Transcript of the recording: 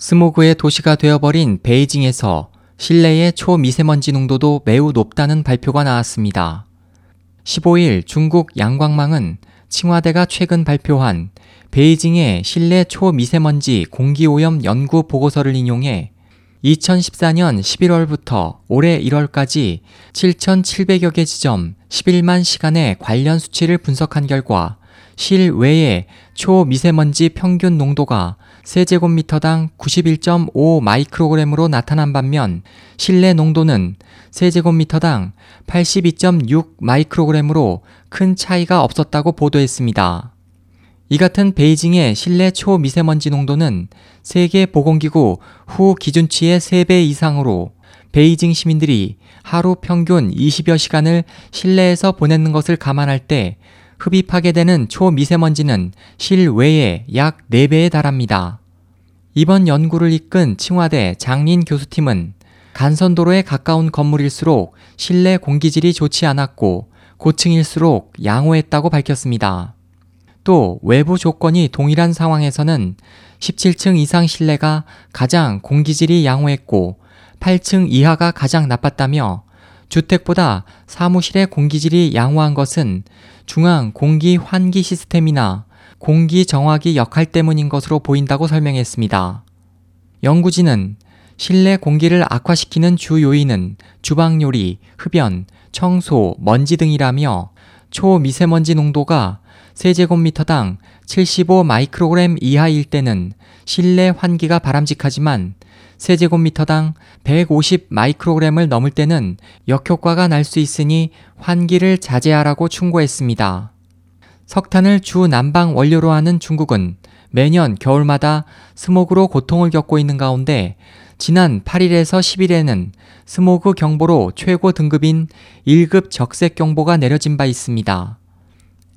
스모그의 도시가 되어버린 베이징에서 실내의 초미세먼지 농도도 매우 높다는 발표가 나왔습니다. 15일 중국 양광망은 칭화대가 최근 발표한 베이징의 실내 초미세먼지 공기오염 연구 보고서를 인용해 2014년 11월부터 올해 1월까지 7,700여 개 지점 11만 시간의 관련 수치를 분석한 결과 실외의 초미세먼지 평균 농도가 세제곱미터당 91.5 마이크로그램으로 나타난 반면 실내 농도는 세제곱미터당 82.6 마이크로그램으로 큰 차이가 없었다고 보도했습니다. 이 같은 베이징의 실내 초미세먼지 농도는 세계보건기구 후 기준치의 3배 이상으로 베이징 시민들이 하루 평균 20여 시간을 실내에서 보내는 것을 감안할 때 흡입하게 되는 초미세먼지는 실외에 약 4배에 달합니다. 이번 연구를 이끈 칭화대 장린 교수팀은 간선도로에 가까운 건물일수록 실내 공기질이 좋지 않았고 고층일수록 양호했다고 밝혔습니다. 또 외부 조건이 동일한 상황에서는 17층 이상 실내가 가장 공기질이 양호했고 8층 이하가 가장 나빴다며 주택보다 사무실의 공기질이 양호한 것은 중앙 공기 환기 시스템이나 공기 정화기 역할 때문인 것으로 보인다고 설명했습니다. 연구진은 실내 공기를 악화시키는 주 요인은 주방 요리, 흡연, 청소, 먼지 등이라며 초미세먼지 농도가 세제곱미터당 75 마이크로그램 이하일 때는 실내 환기가 바람직하지만 세제곱미터당 150 마이크로그램을 넘을 때는 역효과가 날 수 있으니 환기를 자제하라고 충고했습니다. 석탄을 주 난방 원료로 하는 중국은 매년 겨울마다 스모그로 고통을 겪고 있는 가운데 지난 8일에서 10일에는 스모그 경보로 최고 등급인 1급 적색 경보가 내려진 바 있습니다.